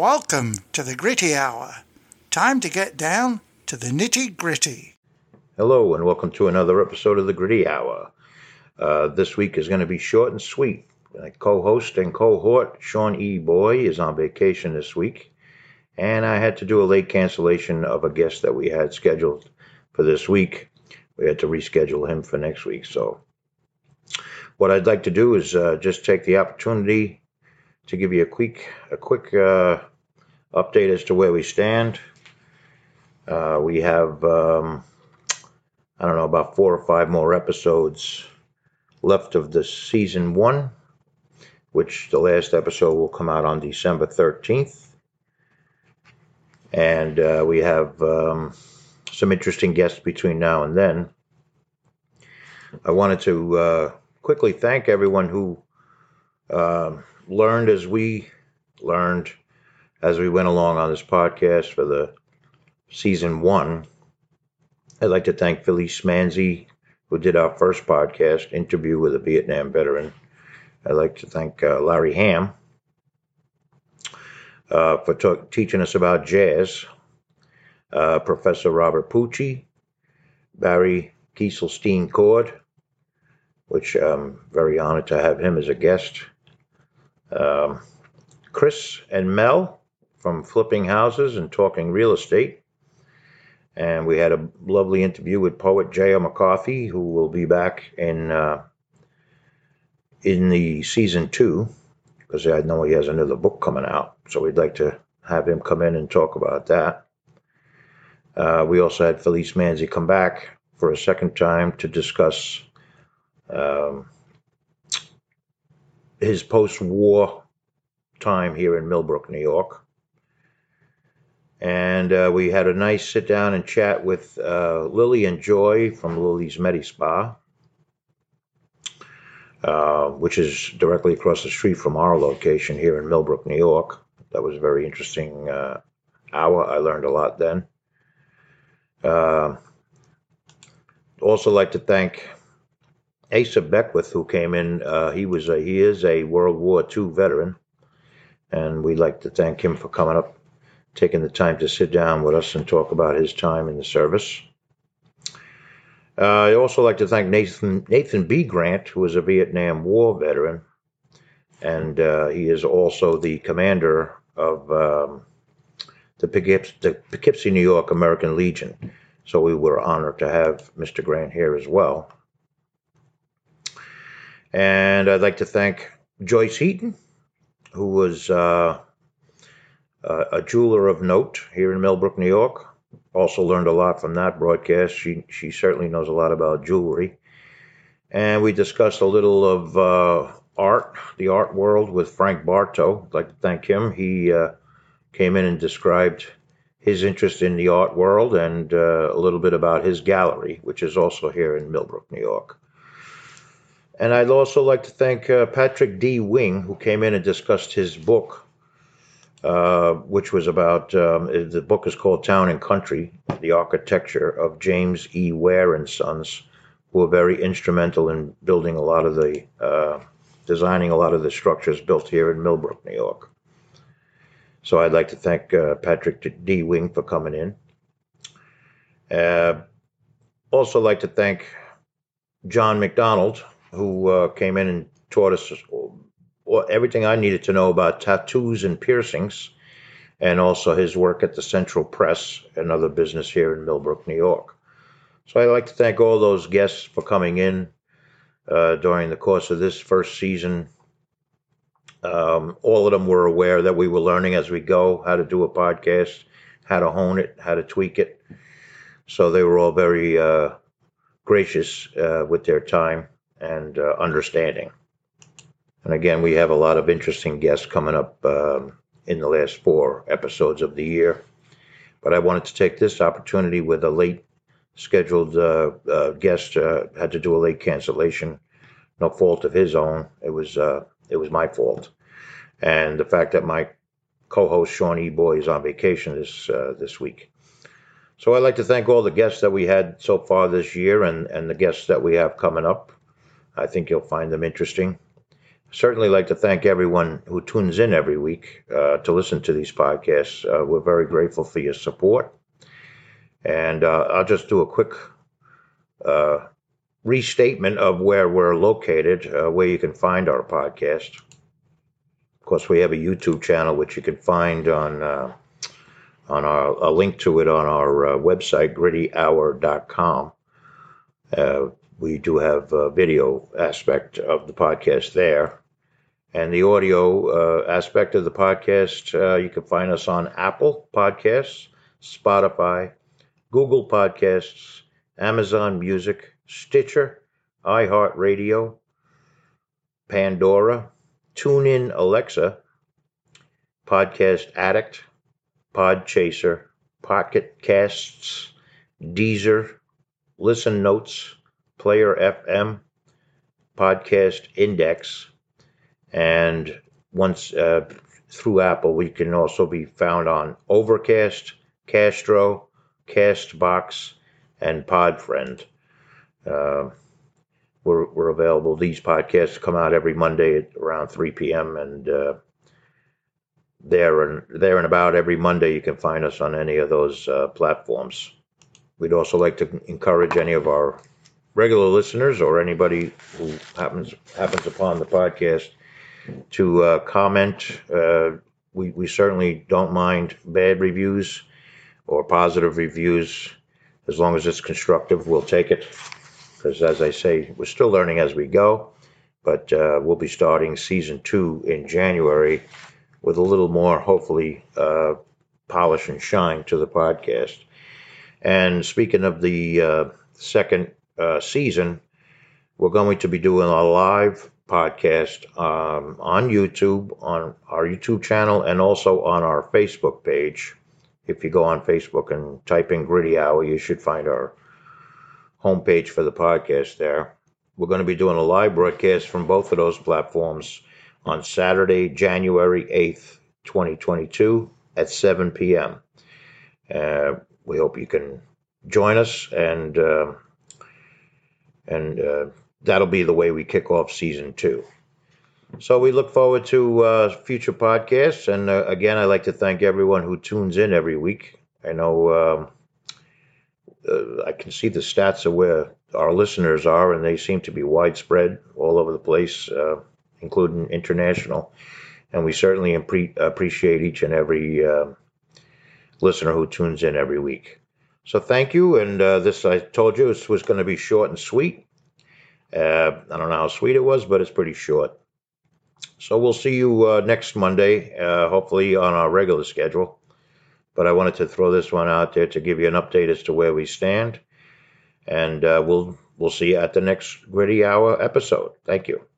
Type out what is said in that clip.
Welcome to the Gritty Hour. Time to get down to the nitty gritty. Hello, and welcome to another episode of the Gritty Hour. Uh, this week is going to be short and sweet. My co host and cohort, Sean E. Boy, is on vacation this week, and I had to do a late cancellation of a guest that we had scheduled for this week. We had to reschedule him for next week. So, what I'd like to do is uh, just take the opportunity to give you a quick a quick uh, update as to where we stand. Uh, we have um, I don't know about four or five more episodes left of the season one, which the last episode will come out on December thirteenth, and uh, we have um, some interesting guests between now and then. I wanted to uh, quickly thank everyone who um, learned as we learned as we went along on this podcast for the season one. I'd like to thank Felice Manzi, who did our first podcast interview with a Vietnam veteran. I'd like to thank uh, Larry Ham uh, for talk, teaching us about jazz, uh, Professor Robert Pucci, Barry Kieselstein Cord, which I'm very honored to have him as a guest, um, Chris and Mel from Flipping Houses and Talking Real Estate. And we had a lovely interview with poet J.R. McCarthy, who will be back in uh, in the season two, because I know he has another book coming out. So we'd like to have him come in and talk about that. Uh, we also had Felice Manzi come back for a second time to discuss um, his post-war time here in Millbrook, New York. And uh, we had a nice sit down and chat with uh, Lily and Joy from Lily's Medi Spa, uh, which is directly across the street from our location here in Millbrook, New York. That was a very interesting uh, hour. I learned a lot then. Uh, also, like to thank Asa Beckwith, who came in, uh, he was a, he is a World War II veteran, and we'd like to thank him for coming up, taking the time to sit down with us and talk about his time in the service. Uh, I'd also like to thank Nathan Nathan B. Grant, who is a Vietnam War veteran, and uh, he is also the commander of um, the, Poughkeepsie, the Poughkeepsie, New York American Legion. So we were honored to have Mr. Grant here as well. And I'd like to thank Joyce Heaton, who was uh, a jeweler of note here in Millbrook, New York. Also learned a lot from that broadcast. She she certainly knows a lot about jewelry. And we discussed a little of uh, art, the art world with Frank Bartow. I'd like to thank him. He uh, came in and described his interest in the art world and uh, a little bit about his gallery, which is also here in Millbrook, New York. And I'd also like to thank uh, Patrick D. Wing, who came in and discussed his book, uh, which was about um, the book is called Town and Country The Architecture of James E. Ware and Sons, who were very instrumental in building a lot of the, uh, designing a lot of the structures built here in Millbrook, New York. So I'd like to thank uh, Patrick D. Wing for coming in. Uh, also like to thank John McDonald, who uh, came in and taught us everything I needed to know about tattoos and piercings, and also his work at the Central Press, another business here in Millbrook, New York. So I'd like to thank all those guests for coming in uh, during the course of this first season. Um, all of them were aware that we were learning as we go how to do a podcast, how to hone it, how to tweak it. So they were all very uh, gracious uh, with their time and uh, understanding. And again, we have a lot of interesting guests coming up um, in the last four episodes of the year. But I wanted to take this opportunity with a late scheduled uh, uh, guest uh, had to do a late cancellation. No fault of his own. It was uh, it was my fault, and the fact that my co-host Sean E. Boy is on vacation this uh, this week. So I'd like to thank all the guests that we had so far this year and, and the guests that we have coming up. I think you'll find them interesting. certainly like to thank everyone who tunes in every week uh, to listen to these podcasts. Uh, we're very grateful for your support. And uh, I'll just do a quick uh, restatement of where we're located, uh, where you can find our podcast. Of course, we have a YouTube channel which you can find on uh, on our a link to it on our uh, website grittyhour.com. Uh, we do have a video aspect of the podcast there, and the audio uh, aspect of the podcast. Uh, you can find us on Apple Podcasts, Spotify, Google Podcasts, Amazon Music, Stitcher, iHeartRadio, Pandora, TuneIn Alexa, Podcast Addict, Podchaser, Pocket Casts, Deezer, Listen Notes, Player FM, Podcast Index, and once uh, through Apple, we can also be found on Overcast, Castro, Castbox, and Podfriend. Uh, we're, we're available. These podcasts come out every Monday at around 3 p.m. and uh, there and there and about every Monday you can find us on any of those uh, platforms. We'd also like to encourage any of our regular listeners or anybody who happens happens upon the podcast to uh, comment. Uh, we we certainly don't mind bad reviews or positive reviews as long as it's constructive. We'll take it because, as I say, we're still learning as we go. But uh, we'll be starting season two in January with a little more, hopefully, uh, polish and shine to the podcast. And speaking of the uh, second uh, season, we're going to be doing a live podcast um, on YouTube, on our YouTube channel, and also on our Facebook page. If you go on Facebook and type in Gritty Hour, you should find our homepage for the podcast there. We're going to be doing a live broadcast from both of those platforms on Saturday, January 8th, 2022 at 7 p.m. Uh, we hope you can join us and uh, and uh, that'll be the way we kick off season two. So we look forward to uh, future podcasts. And uh, again, I'd like to thank everyone who tunes in every week. I know um, uh, I can see the stats of where our listeners are, and they seem to be widespread all over the place, uh, including international. And we certainly impre- appreciate each and every uh, listener who tunes in every week. So thank you. And uh, this, I told you, this was going to be short and sweet. Uh, I don't know how sweet it was, but it's pretty short. So we'll see you uh, next Monday, uh, hopefully on our regular schedule. But I wanted to throw this one out there to give you an update as to where we stand, and uh, we'll we'll see you at the next Gritty Hour episode. Thank you.